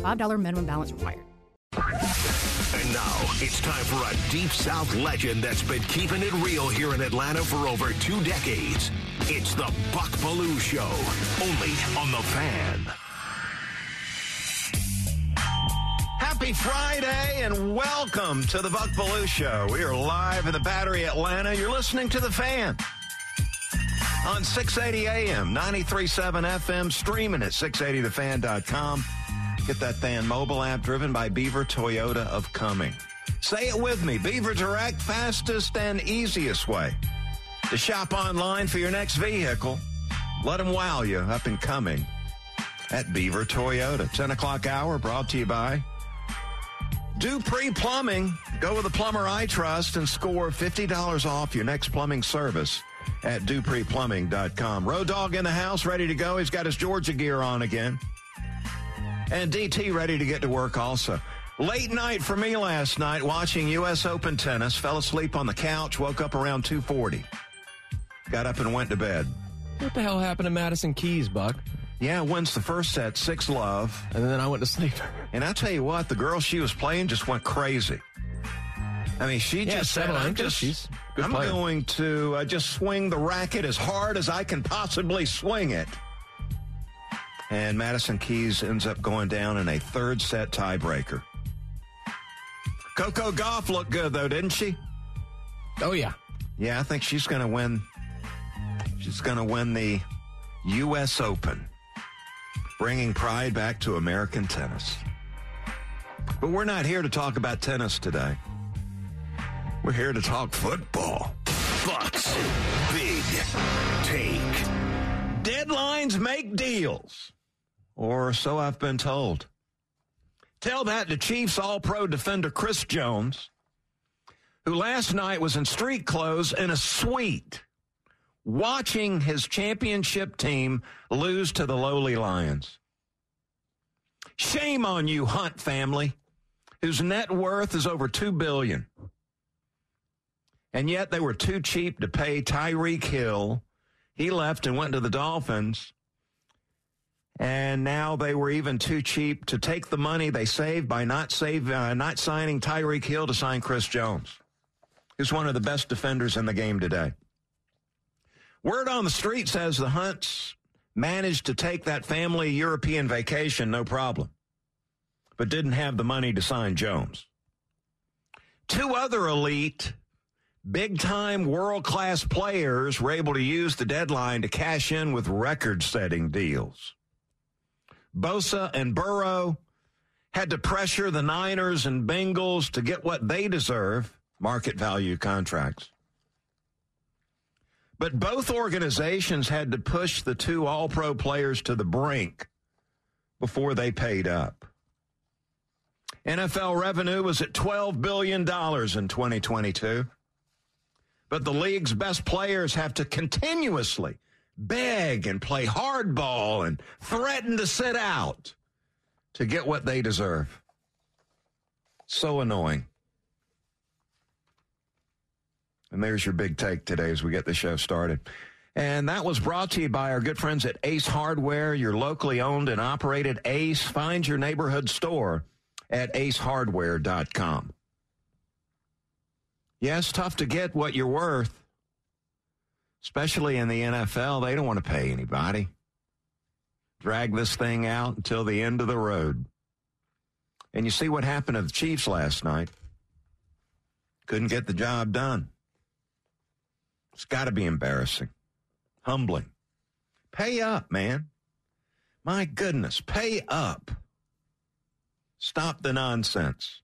$5 minimum balance required. And now it's time for a Deep South legend that's been keeping it real here in Atlanta for over two decades. It's the Buck Belue Show, only on the fan. Happy Friday and welcome to the Buck Belue Show. We are live in the Battery Atlanta. You're listening to the fan on 680 AM, 93.7 FM, streaming at 680thefan.com. Get that fan mobile app driven by Beaver Toyota of Cumming. Say it with me. Beaver Direct, fastest and easiest way to shop online for your next vehicle. Let them wow you up and coming at Beaver Toyota. 10 o'clock hour brought to you by Dupree Plumbing. Go with the plumber I trust and score $50 off your next plumbing service at dupreeplumbing.com. Road Dog in the house, ready to go. He's got his Georgia gear on again. And DT ready to get to work also. Late night for me last night watching U.S. Open tennis. Fell asleep on the couch, woke up around 2.40. Got up and went to bed. What the hell happened to Madison Keys, Buck? Yeah, wins the first set, six love. And then I went to sleep. And I tell you what, the girl she was playing just went crazy. I mean, she Yeah, just said, I'm, just, she's a good I'm player. going to uh, just swing the racket as hard as I can possibly swing it. And Madison Keys ends up going down in a third set tiebreaker. Coco Gauff looked good, though, didn't she? Oh, yeah. Yeah, I think she's going to win. She's going to win the U.S. Open, bringing pride back to American tennis. But we're not here to talk about tennis today. We're here to talk football. Bucks Big Take. Deadlines make deals, or so I've been told. Tell that to Chiefs All Pro defender Chris Jones, who last night was in street clothes in a suite watching his championship team lose to the lowly Lions. Shame on you, Hunt family, whose net worth is over 2 billion. And yet they were too cheap to pay Tyreek Hill. He left and went to the Dolphins. And now they were even too cheap to take the money they saved by not save, uh, not signing Tyreek Hill to sign Chris Jones, who's one of the best defenders in the game today. Word on the street says the Hunts managed to take that family European vacation no problem, but didn't have the money to sign Jones. Two other elite, big time world class players were able to use the deadline to cash in with record setting deals. Bosa and Burrow had to pressure the Niners and Bengals to get what they deserve market value contracts. But both organizations had to push the two all pro players to the brink before they paid up. NFL revenue was at $12 billion in 2022. But the league's best players have to continuously beg and play hardball and threaten to sit out to get what they deserve. So annoying. And there's your big take today as we get the show started. And that was brought to you by our good friends at Ace Hardware, your locally owned and operated Ace. Find your neighborhood store at acehardware.com. Yes, tough to get what you're worth, especially in the NFL. They don't want to pay anybody. Drag this thing out until the end of the road. And you see what happened to the Chiefs last night. Couldn't get the job done. It's got to be embarrassing, humbling. Pay up, man. My goodness, pay up. Stop the nonsense.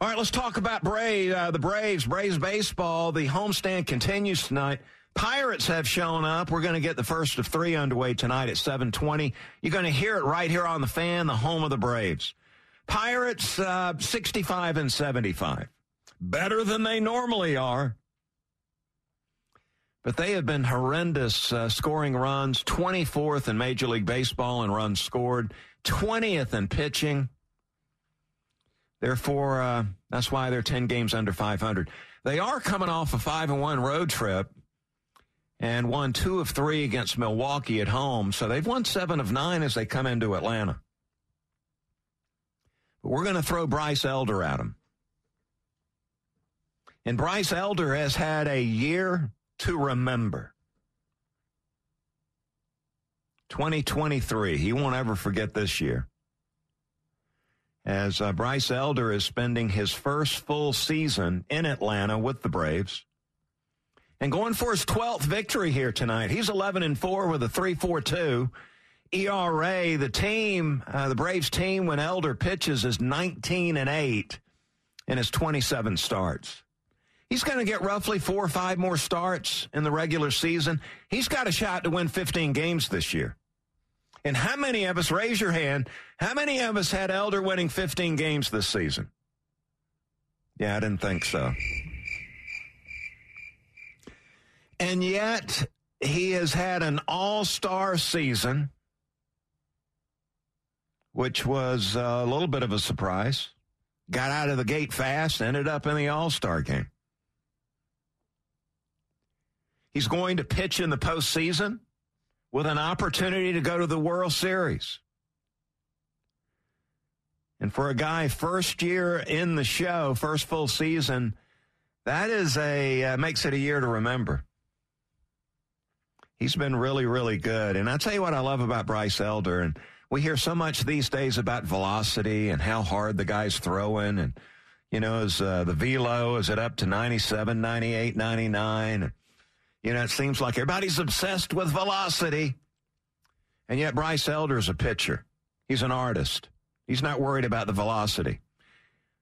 All right, let's talk about Braves, uh, the Braves. Braves baseball. The homestand continues tonight. Pirates have shown up. We're going to get the first of three underway tonight at 720. You're going to hear it right here on the fan, the home of the Braves. Pirates, uh, 65 and 75. Better than they normally are. But they have been horrendous uh, scoring runs, 24th in Major League Baseball in runs scored, 20th in pitching. Therefore, uh, that's why they're 10 games under 500. They are coming off a 5 and 1 road trip and won two of three against Milwaukee at home. So they've won seven of nine as they come into Atlanta. But we're going to throw Bryce Elder at them. And Bryce Elder has had a year to remember. 2023. He won't ever forget this year. As uh, Bryce Elder is spending his first full season in Atlanta with the Braves and going for his 12th victory here tonight. He's 11 and 4 with a 3.42 ERA. The team, uh, the Braves team, when Elder pitches, is 19 and 8 in his 27 starts. He's going to get roughly four or five more starts in the regular season. He's got a shot to win 15 games this year. And how many of us, raise your hand, how many of us had Elder winning 15 games this season? Yeah, I didn't think so. And yet, he has had an all star season, which was a little bit of a surprise. Got out of the gate fast, ended up in the all star game. He's going to pitch in the postseason with an opportunity to go to the World Series. And for a guy first year in the show, first full season, that is a uh, makes it a year to remember. He's been really, really good. And I tell you what I love about Bryce Elder, and we hear so much these days about velocity and how hard the guy's throwing. And, you know, is uh, the velo, is it up to 97, 98, 99? And, you know, it seems like everybody's obsessed with velocity. And yet Bryce Elder is a pitcher. He's an artist. He's not worried about the velocity.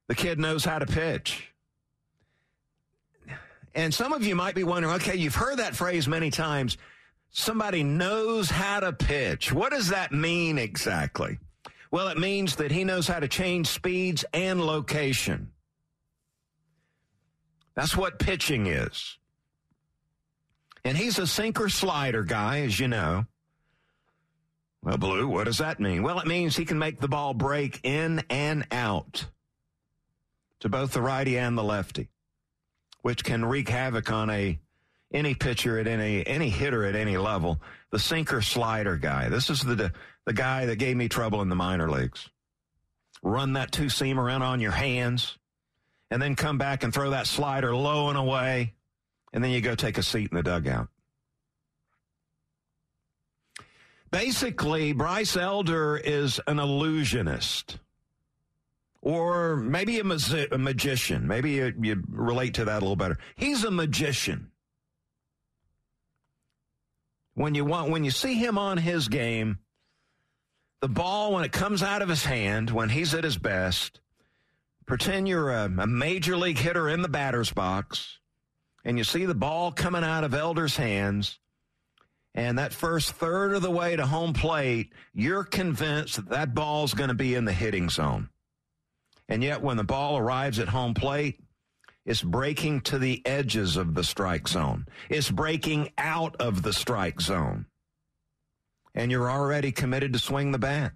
The kid knows how to pitch. And some of you might be wondering, okay, you've heard that phrase many times somebody knows how to pitch. What does that mean exactly? Well, it means that he knows how to change speeds and location. That's what pitching is. And he's a sinker slider guy, as you know. Well, Blue, what does that mean? Well, it means he can make the ball break in and out to both the righty and the lefty, which can wreak havoc on a any pitcher at any any hitter at any level, the sinker slider guy. This is the the guy that gave me trouble in the minor leagues. Run that two seam around on your hands, and then come back and throw that slider low and away, and then you go take a seat in the dugout. Basically, Bryce Elder is an illusionist. Or maybe a, a magician. Maybe you, you relate to that a little better. He's a magician when you want when you see him on his game, the ball when it comes out of his hand when he's at his best, pretend you're a, a major league hitter in the batter's box, and you see the ball coming out of Elder's hands, and that first third of the way to home plate, you're convinced that that ball's going to be in the hitting zone. And yet, when the ball arrives at home plate, it's breaking to the edges of the strike zone. It's breaking out of the strike zone. And you're already committed to swing the bat.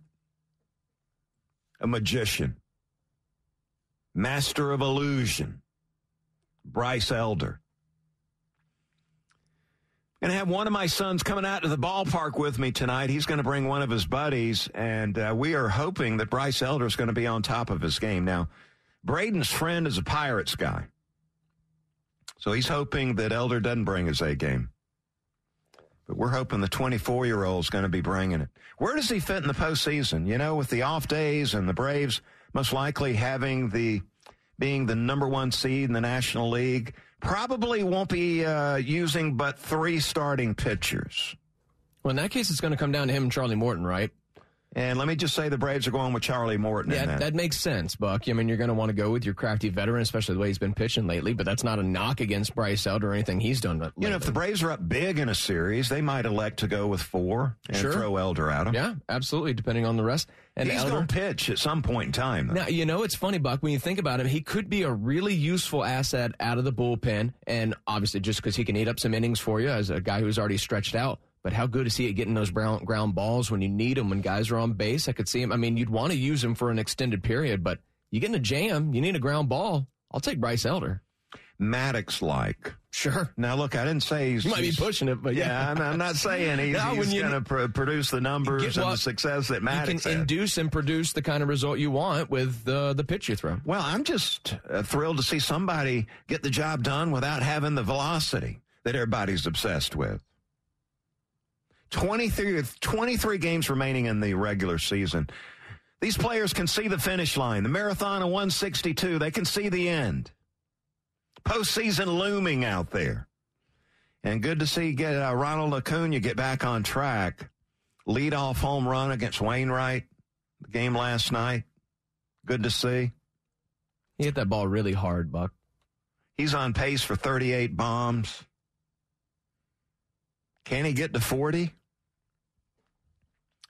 A magician. Master of illusion. Bryce Elder. Going to have one of my sons coming out to the ballpark with me tonight. He's going to bring one of his buddies, and uh, we are hoping that Bryce Elder is going to be on top of his game. Now, Braden's friend is a Pirates guy. So he's hoping that Elder doesn't bring his A game. But we're hoping the 24 year old is going to be bringing it. Where does he fit in the postseason? You know, with the off days and the Braves most likely having the being the number one seed in the National League, probably won't be uh, using but three starting pitchers. Well, in that case, it's going to come down to him and Charlie Morton, right? And let me just say the Braves are going with Charlie Morton. Yeah, that. that makes sense, Buck. I mean, you're going to want to go with your crafty veteran, especially the way he's been pitching lately. But that's not a knock against Bryce Elder or anything he's done. Lately. you know, if the Braves are up big in a series, they might elect to go with four and Sure. throw Elder at him. yeah, absolutely, depending on the rest. And He's Elder, going to pitch at some point in time. Though. Now, you know, it's funny, Buck, when you think about him, he could be a really useful asset out of the bullpen. And obviously, just because he can eat up some innings for you as a guy who's already stretched out. But how good is he at getting those brown, ground balls when you need them, when guys are on base? I could see him. I mean, you'd want to use him for an extended period, but you get in a jam, you need a ground ball. I'll take Bryce Elder. Maddux like. Sure. Now, look, I didn't say he's. You might be pushing it, but yeah. Yeah, I'm, I'm not saying he's, No, he's going to pr- produce the numbers and what- the success that You Maddux can had. induce and produce the kind of result you want with uh, the pitch you throw. Well, I'm just uh, thrilled to see somebody get the job done without having the velocity that everybody's obsessed with. 23, 23 games remaining in the regular season. These players can see the finish line, the marathon of 162. They can see the end. Postseason looming out there. And good to see get uh, Ronald Acuna get back on track. Lead off home run against Wainwright. The game last night. Good to see. He hit that ball really hard, Buck. He's on pace for 38 bombs. Can he get to 40?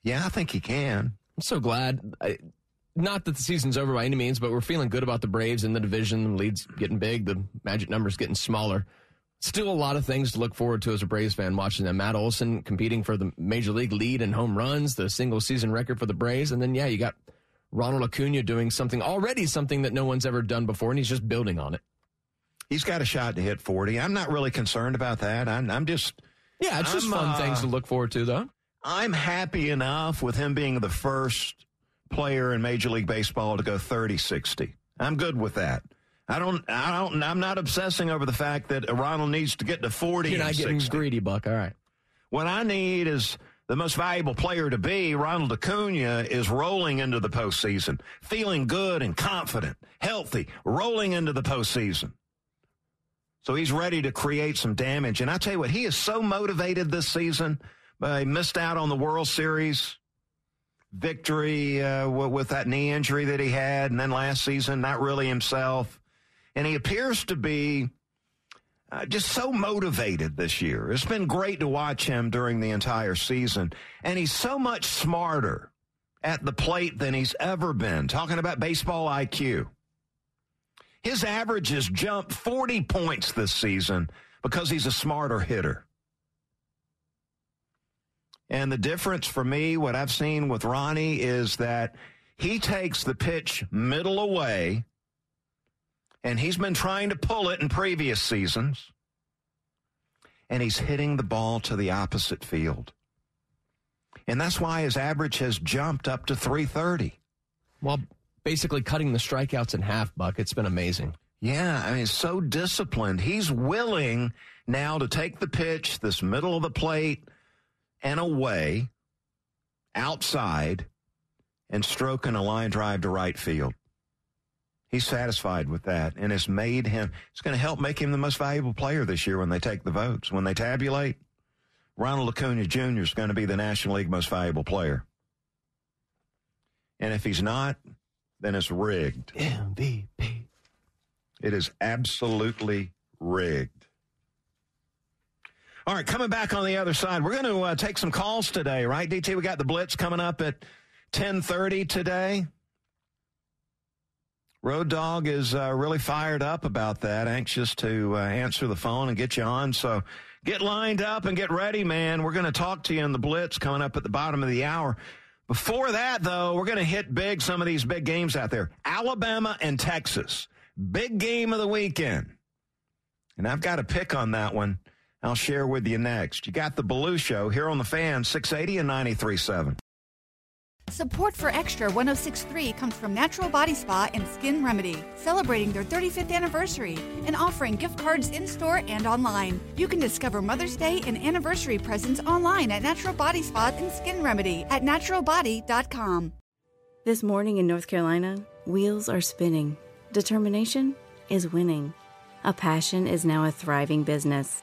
Yeah, I think he can. I'm so glad. I, not that the season's over by any means, but we're feeling good about the Braves in the division. The lead's getting big. The magic number's getting smaller. Still a lot of things to look forward to as a Braves fan watching them. Matt Olson competing for the major league lead in home runs, the single season record for the Braves. And then, yeah, you got Ronald Acuna doing something already something that no one's ever done before, and he's just building on it. He's got a shot to hit 40. I'm not really concerned about that. I'm, I'm just, Yeah, it's just I'm, fun uh, things to look forward to, though. I'm happy enough with him being the first player in Major League Baseball to go 30 60. I'm good with that. I don't, I don't, I'm not obsessing over the fact that Ronald needs to get to 40 You're not getting 60. greedy, Buck. All right. What I need is the most valuable player to be. Ronald Acuna is rolling into the postseason, feeling good and confident, healthy, rolling into the postseason. So he's ready to create some damage. And I tell you what, he is so motivated this season. He missed out on the World Series victory uh, with that knee injury that he had, and then last season, not really himself. And he appears to be uh, just so motivated this year. It's been great to watch him during the entire season. And he's so much smarter at the plate than he's ever been. Talking about baseball IQ. His average has jumped 40 points this season because he's a smarter hitter. And the difference for me, what I've seen with Ronnie, is that he takes the pitch middle away and he's been trying to pull it in previous seasons, and he's hitting the ball to the opposite field. And that's why his average has jumped up to 330. Well, basically cutting the strikeouts in half, Buck. It's been amazing. Yeah, I mean, so disciplined. He's willing now to take the pitch, this middle of the plate, and away, outside, and stroking a line drive to right field. He's satisfied with that, and it's made him. It's going to help make him the most valuable player this year when they take the votes. When they tabulate, Ronald Acuna Jr. is going to be the National League most valuable player. And if he's not, then it's rigged. MVP. It is absolutely rigged. All right, coming back on the other side, we're going to uh, take some calls today, right? DT, we got the blitz coming up at 10:30 today. Road Dog is uh, really fired up about that, anxious to uh, answer the phone and get you on. So get lined up and get ready, man. We're going to talk to you in the blitz coming up at the bottom of the hour. Before that, though, we're going to hit big some of these big games out there. Alabama and Texas. Big game of the weekend. And I've got a pick on that one. I'll share with you next. You got the Belue Show here on the fan, 680 and 93.7. Support for Extra 1063 comes from Natural Body Spa and Skin Remedy, celebrating their 35th anniversary and offering gift cards in store and online. You can discover Mother's Day and anniversary presents online at Natural Body Spa and Skin Remedy at naturalbody.com. This morning in North Carolina, wheels are spinning. Determination is winning. A passion is now a thriving business,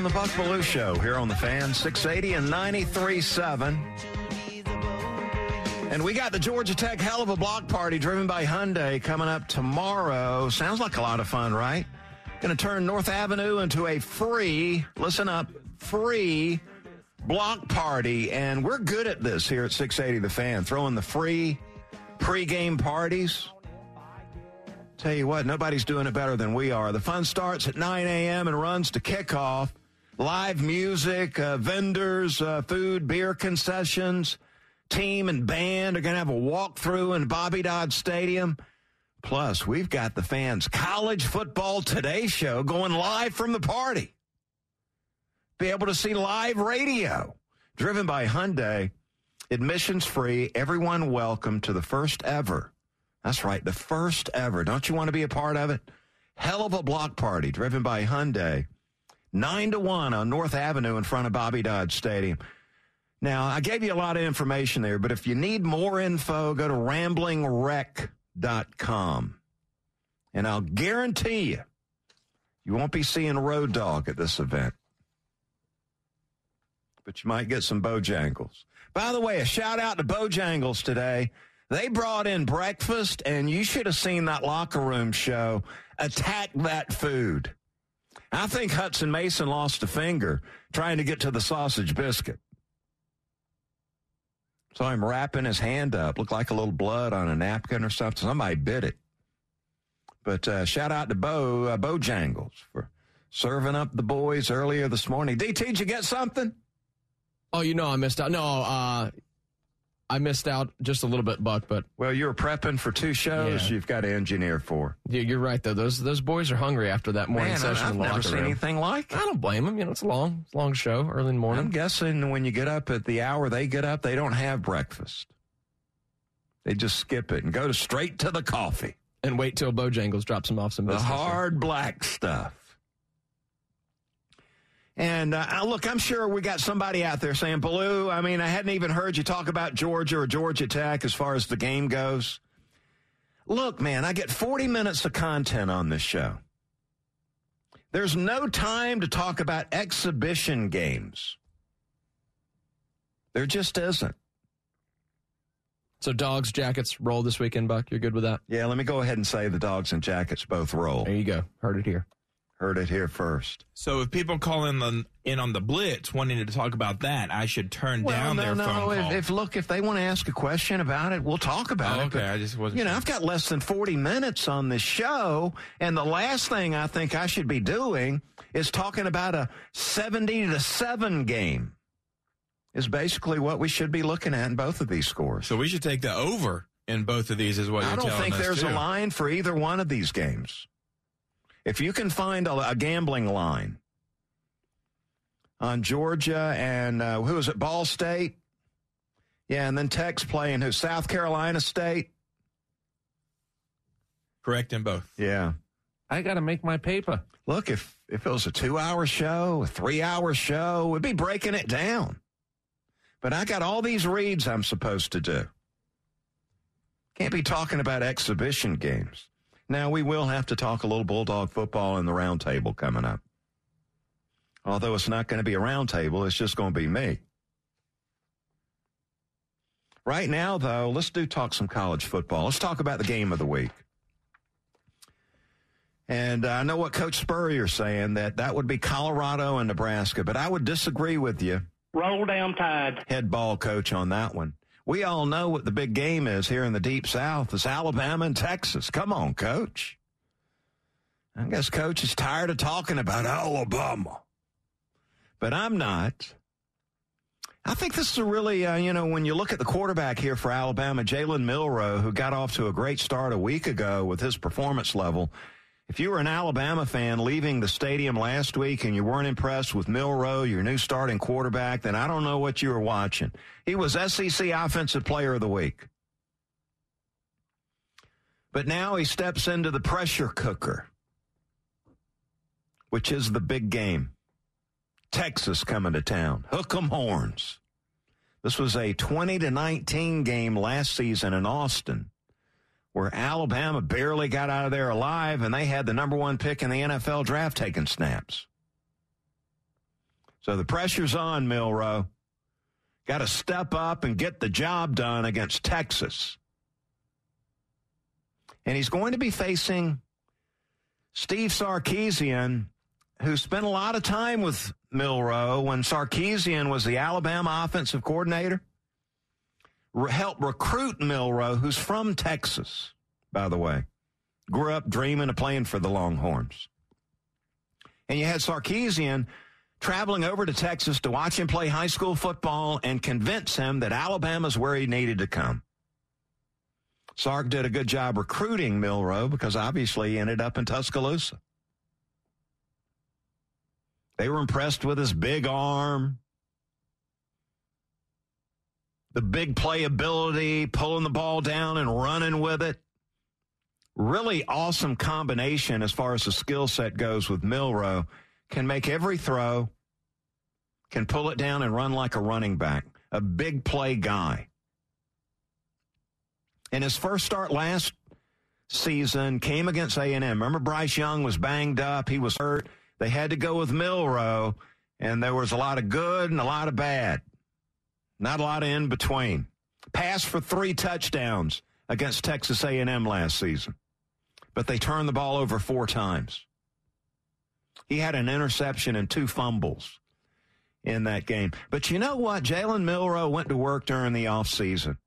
On the Buck Belue Show here on the fan, 680 and 93.7. And we got the Georgia Tech Hell of a Block Party driven by Hyundai coming up tomorrow. Sounds like a lot of fun, right? Going to turn North Avenue into a free, listen up, free block party. And we're good at this here at 680 The Fan, throwing the free pregame parties. Tell you what, nobody's doing it better than we are. The fun starts at 9 a.m. and runs to kickoff. Live music, uh, vendors, uh, food, beer concessions, team and band are going to have a walkthrough in Bobby Dodd Stadium. Plus, we've got the fans' college football today show going live from the party. Be able to see live radio driven by Hyundai. Admissions free. Everyone welcome to the first ever that's right, the first ever. Don't you want to be a part of it? Hell of a block party driven by Hyundai. Nine to one on North Avenue in front of Bobby Dodd Stadium. Now, I gave you a lot of information there, but if you need more info, go to ramblinwreck.com. And I'll guarantee you, you won't be seeing Road Dog at this event. But you might get some Bojangles. By the way, a shout out to Bojangles today. They brought in breakfast, and you should have seen that locker room show attack that food. I think Hudson Mason lost a finger trying to get to the sausage biscuit. Saw him wrapping his hand up, looked like a little blood on a napkin or something. Somebody bit it. But uh, shout out to Bo uh, Bojangles for serving up the boys earlier this morning. DT, did you get something? Oh, you know I missed out. No, uh, I missed out just a little bit, Buck. But well, you were prepping for two shows. Yeah. You've got to engineer for. Yeah, you're right though. Those those boys are hungry after that morning Man, session. I've never seen room. anything like. I don't blame them. You know, it's a long, long show, early in the morning. I'm guessing when you get up at the hour they get up, they don't have breakfast. They just skip it and go to straight to the coffee and wait till Bojangles drops them off some. The hard black stuff. And uh, look, I'm sure we got somebody out there saying, Belue, I mean, I hadn't even heard you talk about Georgia or Georgia Tech as far as the game goes. Look, man, I get 40 minutes of content on this show. There's no time to talk about exhibition games. There just isn't. So dogs, jackets roll this weekend, Buck. You're good with that? Yeah, let me go ahead and say the dogs and jackets both roll. There you go. Heard it here. Heard it here first. So if people call in the, in on the blitz wanting to talk about that, I should turn well, down no, their no. phone if, call. If look, if they want to ask a question about it, we'll talk about oh, it. Okay, but, I just wasn't. You know, sure. I've got less than forty minutes on this show, and the last thing I think I should be doing is talking about a seventy to seven game. Is basically what we should be looking at in both of these scores. So we should take the over in both of these, is what I you're don't think there's too. a line for either one of these games. If you can find a, a gambling line on Georgia and uh, who is it, Ball State? Yeah, and then Tech's playing who? South Carolina State? Correct in both. Yeah. I got to make my paper. Look, if, if it was a two hour show, a three hour show, we'd be breaking it down. But I got all these reads I'm supposed to do. Can't be talking about exhibition games. Now, we will have to talk a little Bulldog football in the roundtable coming up. Although it's not going to be a roundtable, it's just going to be me. Right now, though, let's do talk some college football. Let's talk about the game of the week. And I know what Coach Spurrier's saying that that would be Colorado and Nebraska, but I would disagree with you, Roll down tide. head ball coach, on that one. We all know what the big game is here in the deep south. It's Alabama and Texas. Come on, coach. I guess coach is tired of talking about Alabama. But I'm not. I think this is a really, uh, you know, when you look at the quarterback here for Alabama, Jalen Milroe, who got off to a great start a week ago with his performance level, If you were an Alabama fan leaving the stadium last week and you weren't impressed with Milroe, your new starting quarterback, then I don't know what you were watching. He was SEC Offensive Player of the Week. But now he steps into the pressure cooker, which is the big game. Texas coming to town. Hook 'em horns. This was a 20 to 19 game last season in Austin where Alabama barely got out of there alive and they had the number one pick in the NFL draft taking snaps. So the pressure's on, Milroe. Got to step up and get the job done against Texas. And he's going to be facing Steve Sarkisian, who spent a lot of time with Milroe when Sarkisian was the Alabama offensive coordinator helped recruit Milroe, who's from Texas, by the way. Grew up dreaming of playing for the Longhorns. And you had Sarkisian traveling over to Texas to watch him play high school football and convince him that Alabama's where he needed to come. Sark did a good job recruiting Milroe because obviously he ended up in Tuscaloosa. They were impressed with his big arm, the big playability, pulling the ball down and running with it. Really awesome combination as far as the skill set goes with Milroe. Can make every throw, can pull it down and run like a running back. A big play guy. In his first start last season, came against A&M. Remember Bryce Young was banged up. He was hurt. They had to go with Milroe, and there was a lot of good and a lot of bad. Not a lot of in between. Passed for three touchdowns against Texas A&M last season, but they turned the ball over four times. He had an interception and two fumbles in that game. But you know what? Jalen Milroe went to work during the offseason.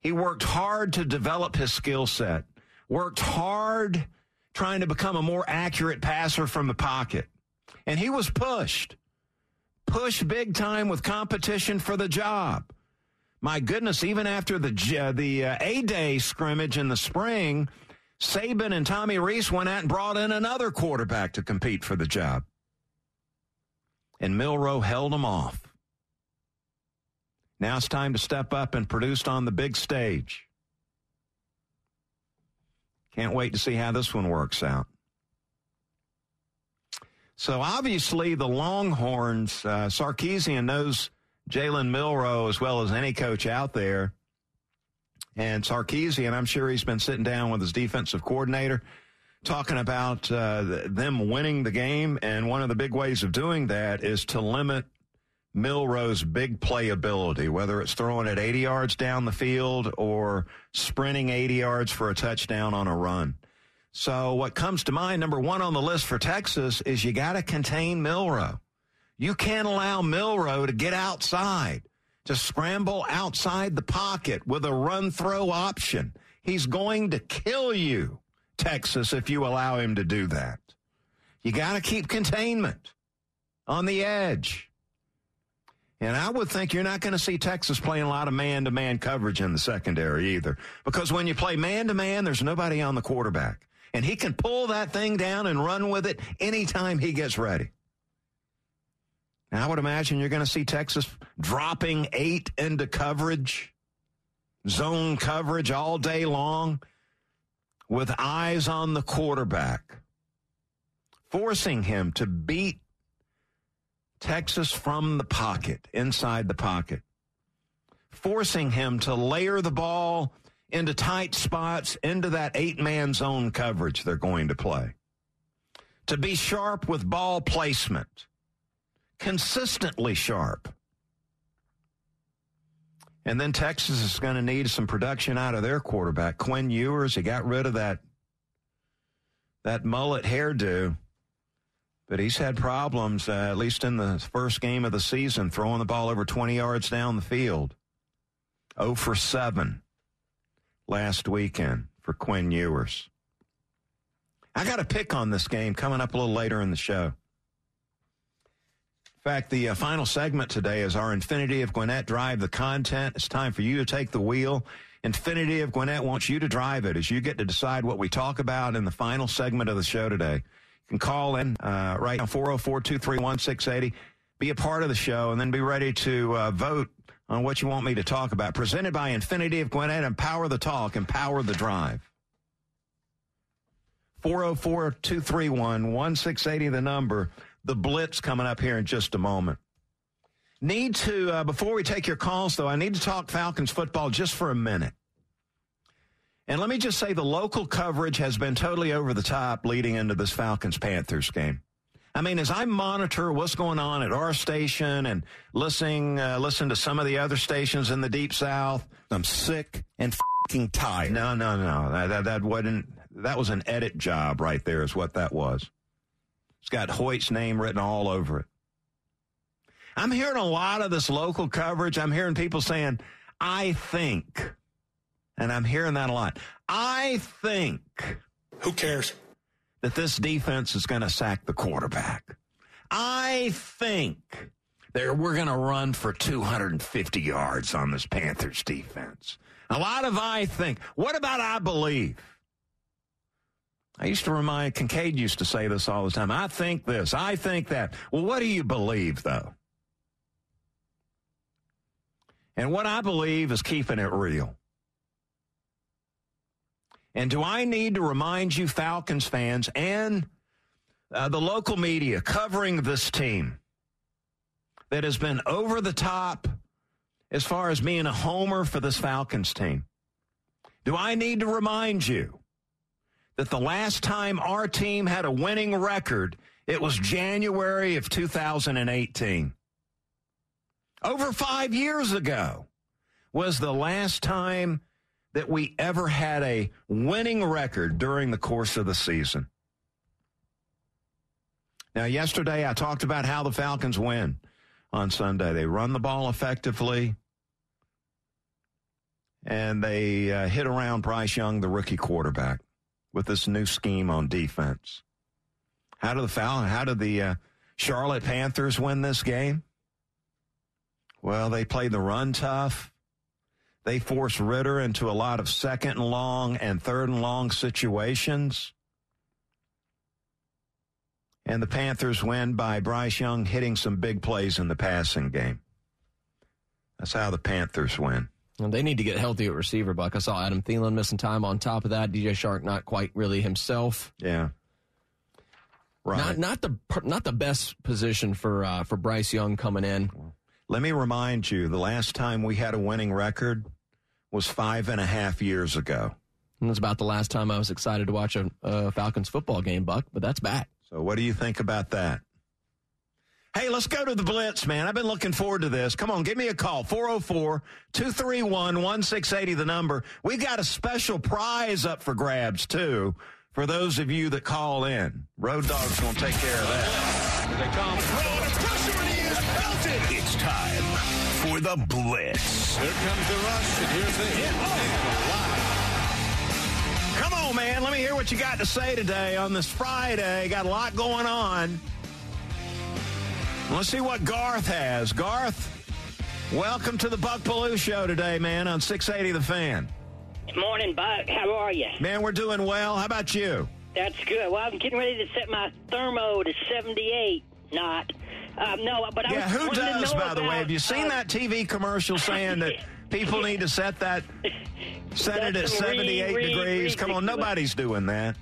He worked hard to develop his skill set, worked hard trying to become a more accurate passer from the pocket. And he was pushed push big time with competition for the job. My goodness, even after the uh, the uh, A Day scrimmage in the spring, Saban and Tommy Rees went out and brought in another quarterback to compete for the job. And Milroe held him off. Now it's time to step up and produce on the big stage. Can't wait to see how this one works out. So obviously, the Longhorns, uh, Sarkisian knows Jalen Milroe as well as any coach out there. And Sarkisian, I'm sure he's been sitting down with his defensive coordinator talking about uh, them winning the game. And one of the big ways of doing that is to limit Milroe's big playability, whether it's throwing it 80 yards down the field or sprinting 80 yards for a touchdown on a run. So what comes to mind, number one on the list for Texas, is you got to contain Milroe. You can't allow Milroe to get outside, to scramble outside the pocket with a run throw option. He's going to kill you, Texas, if you allow him to do that. You got to keep containment on the edge. And I would think you're not going to see Texas playing a lot of man to man coverage in the secondary either. Because when you play man to man, there's nobody on the quarterback and he can pull that thing down and run with it anytime he gets ready. Now, I would imagine you're going to see Texas dropping eight into coverage, zone coverage all day long with eyes on the quarterback, forcing him to beat Texas from the pocket, inside the pocket, forcing him to layer the ball into tight spots, into that eight man zone coverage they're going to play. To be sharp with ball placement, consistently sharp. And then Texas is going to need some production out of their quarterback, Quinn Ewers. He got rid of that that mullet hairdo, but he's had problems, uh, at least in the first game of the season, throwing the ball over 20 yards down the field. 0 for 7 last weekend for Quinn Ewers. I got a pick on this game coming up a little later in the show. In fact, the uh, final segment today is our Infiniti of Gwinnett Drive the content. It's time for you to take the wheel Infiniti of Gwinnett wants you to drive it as you get to decide what we talk about in the final segment of the show today. You can call in uh, right now, 404 231 680. Be a part of the show and then be ready to uh, vote on what you want me to talk about. Presented by Infiniti of Gwinnett. Empower the talk, empower the drive. 404 231 1680, the number. The Blitz coming up here in just a moment. Need to, uh, before we take your calls, though, I need to talk Falcons football just for a minute. And let me just say the local coverage has been totally over the top leading into this Falcons Panthers game. I mean, as I monitor what's going on at our station and listening, uh, listen to some of the other stations in the Deep South, I'm sick and fucking tired. No, no, no. That, that, that wasn't, that was an edit job right there, is what that was. It's got Hoyt's name written all over it. I'm hearing a lot of this local coverage. I'm hearing people saying, I think, and I'm hearing that a lot. I think. Who cares? That this defense is going to sack the quarterback. I think that we're going to run for 250 yards on this Panthers defense. A lot of I think. What about I believe? I used to remind, Kincaid used to say this all the time. I think this. I think that. Well, what do you believe, though? And what I believe is keeping it real. And do I need to remind you, Falcons fans, and uh, the local media covering this team that has been over the top as far as being a homer for this Falcons team? Do I need to remind you that the last time our team had a winning record, it was January of 2018? Over five years ago was the last time that we ever had a winning record during the course of the season. Now, yesterday I talked about how the Falcons win on Sunday. They run the ball effectively, and they uh, hit around Bryce Young, the rookie quarterback, with this new scheme on defense. How did the Fal- How did the uh, Charlotte Panthers win this game? Well, they played the run tough. They force Ridder into a lot of second and long and third and long situations. And the Panthers win by Bryce Young hitting some big plays in the passing game. That's how the Panthers win. And they need to get healthy at receiver, Buck. I saw Adam Thielen missing time on top of that. DJ Chark not quite really himself. Yeah. Right. Not not the not the best position for uh, for Bryce Young coming in. Let me remind you, the last time we had a winning record was five and a half years ago. And that's about the last time I was excited to watch a, a Falcons football game, Buck. But that's back. So, what do you think about that? Hey, let's go to the Blitz, man. I've been looking forward to this. Come on, give me a call. 404 231 1680, the number. We got a special prize up for grabs, too, for those of you that call in. Road Dog's going to take care of that. Here they come. It's time for the Blitz. Here comes the rush, and here's the hit. Come on, man. Let me hear what you got to say today on this Friday. Got a lot going on. Let's see what Garth has. Garth, welcome to the Buck Belue Show today, man, on 680 The Fan. Morning, Buck. How are you? Man, we're doing well. How about you? That's good. Well, I'm getting ready to set my thermo to 78 knot. Um, no, but I Yeah, was who does, know by the way? Have you seen uh, that TV commercial saying that people need to set that set it at That's some re- 78 re- degrees? Come on, nobody's doing that.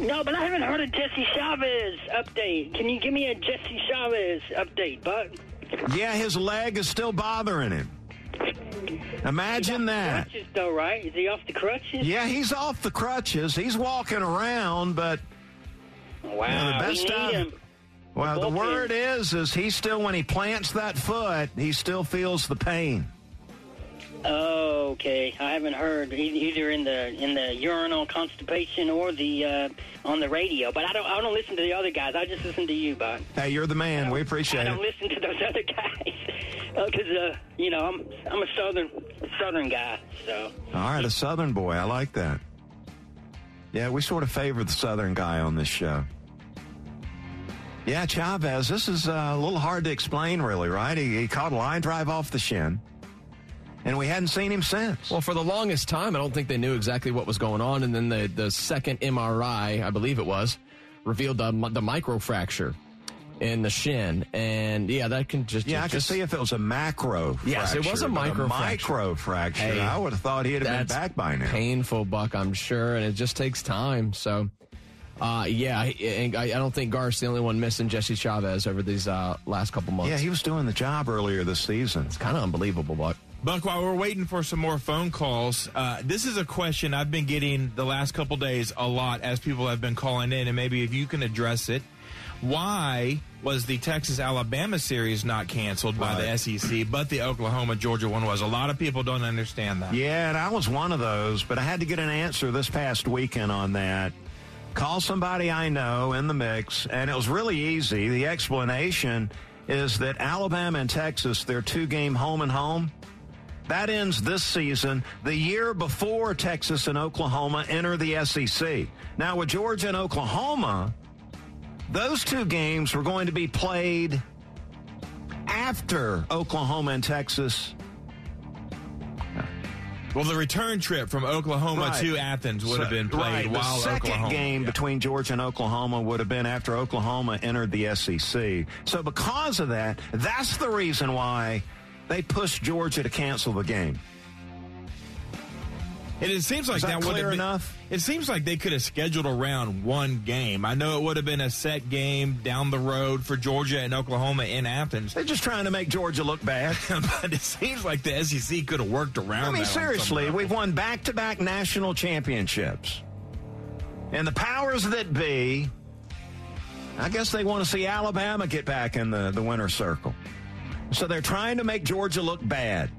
No, but I haven't heard a Jesse Chavez update. Can you give me a Jesse Chavez update, Buck? Yeah, his leg is still bothering him. Imagine that. Crutches, though, right? Is he off the crutches? Yeah, he's off the crutches. He's walking around, but Wow, Yeah, the best time- him. Well, the Bullpen. word is is he still when he plants that foot, he still feels the pain. Oh, okay. I haven't heard either in the in the urinal constipation or the uh, on the radio. But I don't I don't listen to the other guys. I just listen to you, Buck. Hey, you're the man. We appreciate it. I don't it. listen to those other guys because uh, you know I'm I'm a southern southern guy. So All right, a Southern boy. I like that. Yeah, we sort of favor the Southern guy on this show. Yeah, Chavez, this is uh, a little hard to explain, really, right? He, he caught a line drive off the shin. and we hadn't seen him since. Well, for the longest time, I don't think they knew exactly what was going on, and then the the second MRI, I believe it was, revealed the the microfracture in the shin, and yeah, that can just yeah, I just, could see if it was a macro. Yes, it was a fracture, micro fracture. micro fracture. Hey, I would have thought he'd have been back by now. Painful, Buck, I'm sure, and it just takes time. So, uh, yeah, I, I, I don't think Garth's the only one missing Jesse Chavez over these uh, last couple months. Yeah, he was doing the job earlier this season. It's kind of unbelievable, Buck. Buck, while we're waiting for some more phone calls, uh, this is a question I've been getting the last couple days a lot as people have been calling in, and maybe if you can address it. Why was the Texas Alabama series not canceled by the SEC, but the Oklahoma Georgia one was? A lot of people don't understand that. Yeah, and I was one of those, but I had to get an answer this past weekend on that. Call somebody I know in the mix, and it was really easy. The explanation is that Alabama and Texas, they're two game home and home. That ends this season, the year before Texas and Oklahoma enter the SEC. Now, with Georgia and Oklahoma, those two games were going to be played after Oklahoma and Texas. Well, the return trip from Oklahoma Right. to Athens would have been played right, while the second Oklahoma. game between Georgia and Oklahoma would have been after Oklahoma entered the SEC. So because of that, that's the reason why they pushed Georgia to cancel the game. And it seems like Is that would clear have been, enough? It seems like they could have scheduled around one game. I know it would have been a set game down the road for Georgia and Oklahoma in Athens, They're just trying to make Georgia look bad. but it seems like the SEC could have worked around. I mean, that seriously, we've won back to back national championships. And the powers that be, I guess they want to see Alabama get back in the, the winner's circle. So they're trying to make Georgia look bad.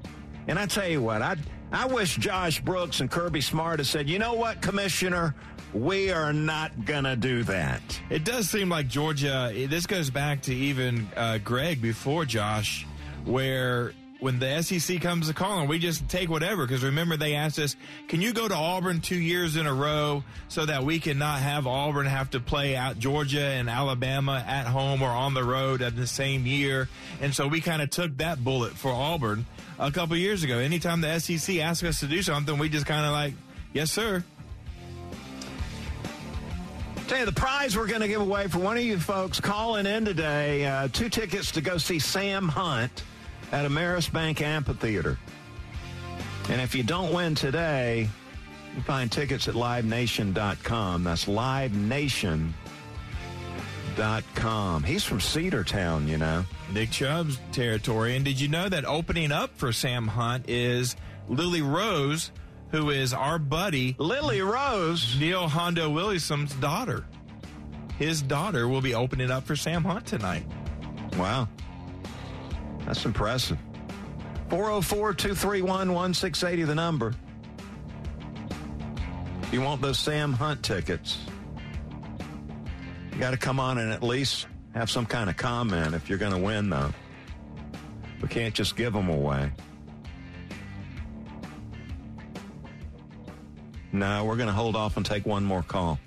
And I tell you what, I I wish Josh Brooks and Kirby Smart had said, you know what, Commissioner, we are not going to do that. It does seem like Georgia. This goes back to even uh, Greg before Josh, where when the SEC comes to calling, we just take whatever. Because remember, they asked us, "Can you go to Auburn two years in a row so that we can not have Auburn have to play out Georgia and Alabama at home or on the road at the same year?" And so we kind of took that bullet for Auburn a couple years ago. Anytime the SEC asks us to do something, we just kind of like, "Yes, sir." Tell you the prize we're going to give away for one of you folks calling in today uh, two tickets to go see Sam Hunt at Ameris Bank Amphitheater. And if you don't win today, you find tickets at livenation.com. That's livenation.com. He's from Cedartown, you know. Nick Chubb's territory. And did you know that opening up for Sam Hunt is Lily Rose, who is our buddy Lily Rose. Neil Hondo Williamson's daughter. His daughter will be opening up for Sam Hunt tonight. Wow. That's impressive. 404 231 1680, the number. You want those Sam Hunt tickets, got to come on and at least have some kind of comment if you're going to win, though. We can't just give them away. No, we're going to hold off and take one more call.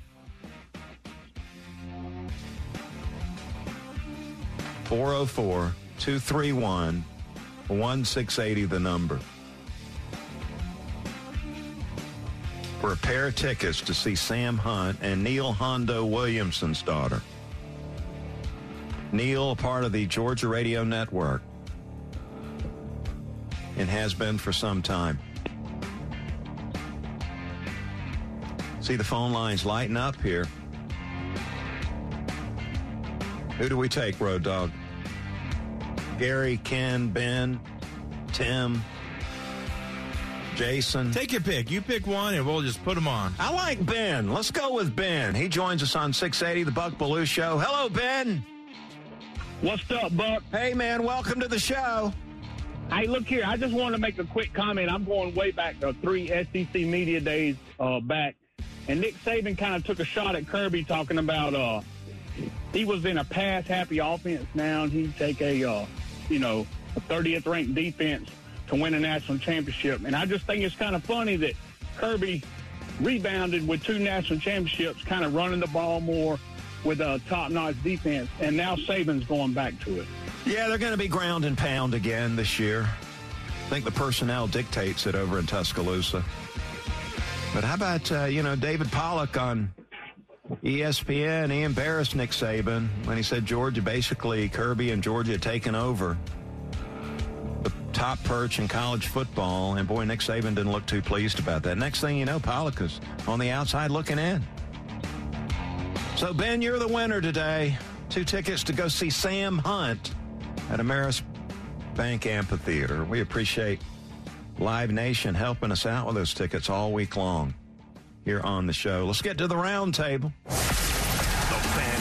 404 231 1680, the number. For a pair of tickets to see Sam Hunt and Neil Hondo Williamson's daughter. Neil, part of the Georgia Radio Network, and has been for some time. See the phone lines lighting up here. Who do we take, Road Dog? Gary, Ken, Ben, Tim, Jason. Take your pick. You pick one, and we'll just put them on. I like Ben. Let's go with Ben. He joins us on 680, the Buck Belue Show. Hello, Ben. What's up, Buck? Hey, man. Welcome to the show. Hey, look here. I just want to make a quick comment. I'm going way back to three SEC media days uh, back, and Nick Saban kind of took a shot at Kirby talking about uh, he was in a pass-happy offense now, and he'd take a uh, you know a 30th ranked defense to win a national championship. And I just think it's kind of funny that Kirby rebounded with two national championships, kind of running the ball more with a top-notch defense, and now Saban's going back to it. Yeah, they're going to be ground and pound again this year. I think the personnel dictates it over in Tuscaloosa. But how about, uh, you know, David Pollack on ESPN? He embarrassed Nick Saban when he said Georgia, basically, Kirby and Georgia had taken over top perch in college football. And boy, Nick Saban didn't look too pleased about that. Next thing you know, Pollack is on the outside looking in. So, Ben, you're the winner today. Two tickets to go see Sam Hunt at Ameris Bank Amphitheater. We appreciate Live Nation helping us out with those tickets all week long here on the show. Let's get to the round table. The fan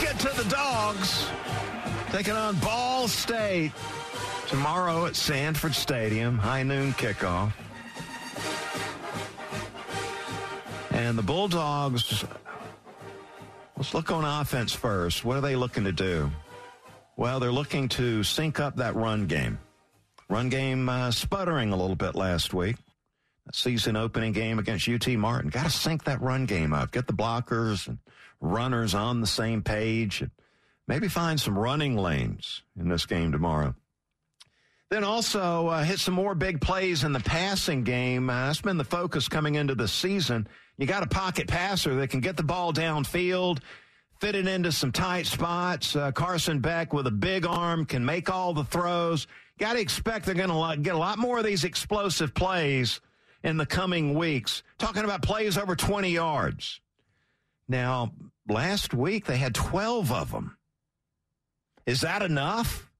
Get to the dogs. Taking on Ball State tomorrow at Sanford Stadium, high noon kickoff. And the Bulldogs, let's look on offense first. What are they looking to do? Well, they're looking to sync up that run game. Run game uh, sputtering a little bit last week. That season opening game against UT Martin. Got to sync that run game up. Get the blockers and runners on the same page. And maybe find some running lanes in this game tomorrow. Then also uh, hit some more big plays in the passing game. Uh, that's been the focus coming into the season. You got a pocket passer that can get the ball downfield, fit it into some tight spots. Uh, Carson Beck with a big arm can make all the throws. Got to expect they're going to get a lot more of these explosive plays in the coming weeks. Talking about plays over 20 yards. Now, last week they had 12 of them. Is that enough?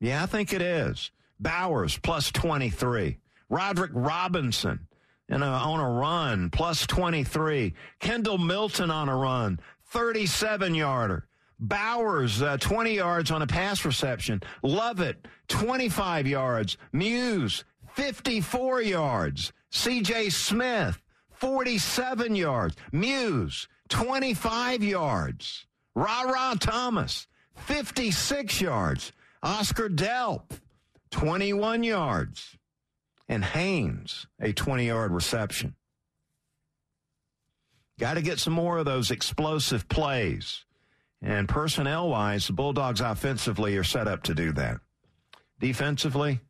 Yeah, I think it is. Bowers plus 23. Roderick Robinson in a, on a run plus 23. Kendall Milton on a run, 37 yarder. Bowers, uh, 20 yards on a pass reception. Lovett, 25 yards. Mews, 54 yards. CJ Smith, 47 yards. Mews, 25 yards. Ra Ra Thomas, 56 yards. Oscar Delp, 21 yards. And Haynes, a 20 yard reception. Got to get some more of those explosive plays. And personnel wise, the Bulldogs offensively are set up to do that. Defensively,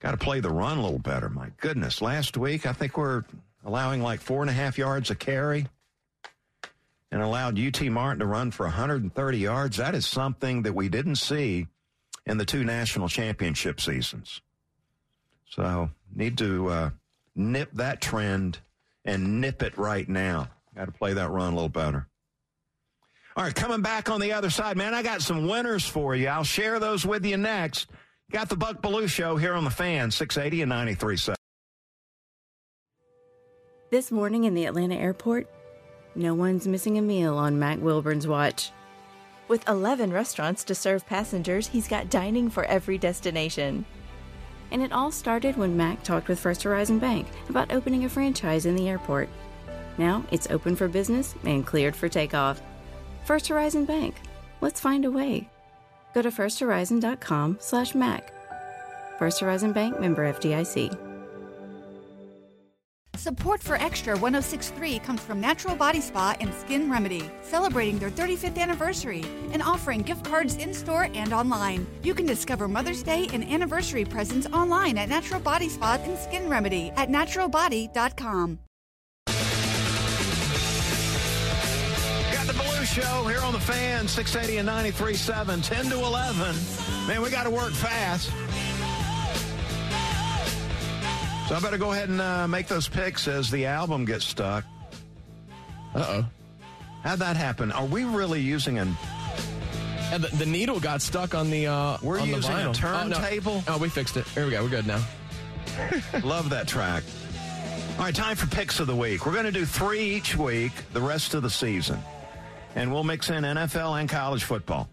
got to play the run a little better. My goodness. Last week, I think we're allowing like four and a half yards a carry and allowed UT Martin to run for 130 yards. That is something that we didn't see in the two national championship seasons. So, need to uh, nip that trend and nip it right now. Got to play that run a little better. All right, coming back on the other side, man, I got some winners for you. I'll share those with you next. Got the Buck Belue Show here on the fan, 680 and 93.7. This morning in the Atlanta airport, no one's missing a meal on Mac Wilburn's watch. With 11 restaurants to serve passengers, he's got dining for every destination. And it all started when Mac talked with First Horizon Bank about opening a franchise in the airport. Now it's open for business and cleared for takeoff. First Horizon Bank. Let's find a way. Go to firsthorizon.com slash Mac. First Horizon Bank member FDIC. Support for Extra 1063 comes from Natural Body Spa and Skin Remedy, celebrating their 35th anniversary and offering gift cards in store and online. You can discover Mother's Day and anniversary presents online at Natural Body Spa and Skin Remedy at naturalbody.com. Show here on the fan, 680 and 93.7, 10 to 11. Man, we got to work fast. So I better go ahead and uh, make those picks as the album gets stuck. Uh oh. How'd that happen? Are we really using an. Yeah, the, the needle got stuck on the. Uh, We're on the using a turntable? Oh, no. oh, we fixed it. Here we go. We're good now. Love that track. All right, time for picks of the week. We're going to do three each week the rest of the season. And we'll mix in NFL and college football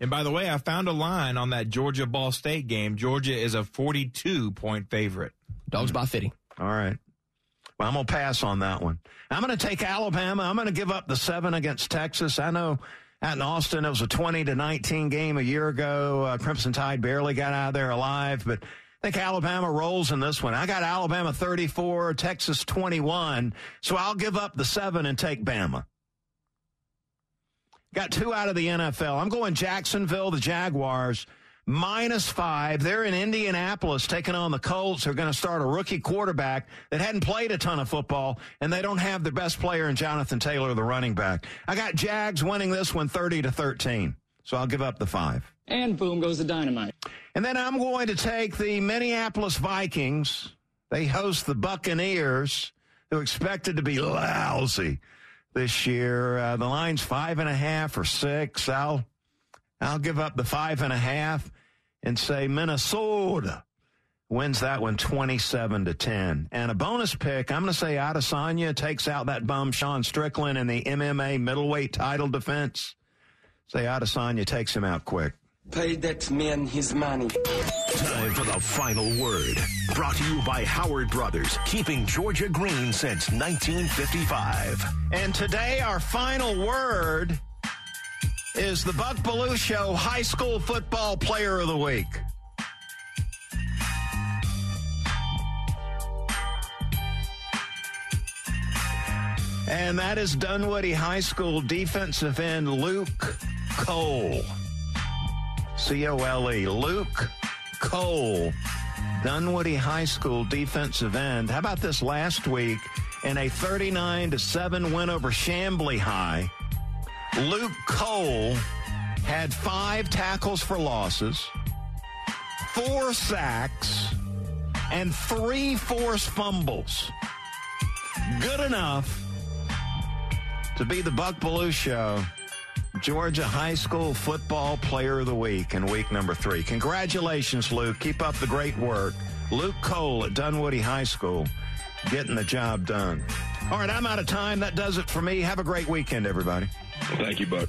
And by the way, I found a line on that Georgia Ball State game. Georgia is a 42 point favorite. Dogs by 50. All right. Well, I'm going to pass on that one. I'm going to take Alabama. I'm going to give up the seven against Texas. I know out in Austin, it was a 20 to 19 game a year ago. Uh, Crimson Tide barely got out of there alive, but I think Alabama rolls in this one. I got Alabama 34, Texas 21. So I'll give up the seven and take Bama. Got two out of the NFL. I'm going Jacksonville, the Jaguars, minus five. They're in Indianapolis taking on the Colts. They're going to start a rookie quarterback that hadn't played a ton of football, and they don't have their best player in Jonathan Taylor, the running back. I got Jags winning this one 30 to 13. So I'll give up the five. And boom goes the dynamite. And then I'm going to take the Minneapolis Vikings. They host the Buccaneers, who expected to be lousy this year. Uh, the line's five and a half or six. I'll I'll give up the five and a half and say Minnesota wins that one 27 to 10. And a bonus pick, I'm going to say Adesanya takes out that bum Sean Strickland in the MMA middleweight title defense. Say Adesanya takes him out quick. Pay that man his money. Time for the final word. Brought to you by Howard Brothers, keeping Georgia green since 1955. And today, our final word is the Buck Belue Show High School Football Player of the Week. And that is Dunwoody High School defensive end Luke Cole. C O L E. Luke Cole, Dunwoody High School defensive end. How about this last week in a 39 to 7 win over Chamblee High? Luke Cole had five tackles for losses, four sacks, and three forced fumbles. Good enough to be the Buck Belue Show. Georgia High School Football Player of the Week in week number three. Congratulations, Luke. Keep up the great work. Luke Cole at Dunwoody High School getting the job done. All right, I'm out of time. That does it for me. Have a great weekend, everybody. Thank you, Buck.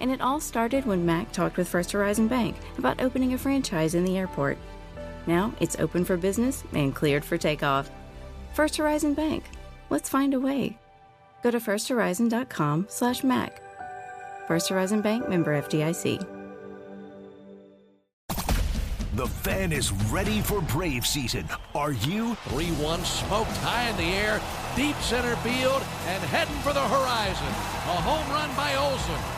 And it all started when Mac talked with First Horizon Bank about opening a franchise in the airport. Now it's open for business and cleared for takeoff. First Horizon Bank. Let's find a way. Go to firsthorizon.com slash Mac. First Horizon Bank member FDIC. The fan is ready for Brave season. Are you? 3 1 smoked high in the air, deep center field, and heading for the horizon. A home run by Olson.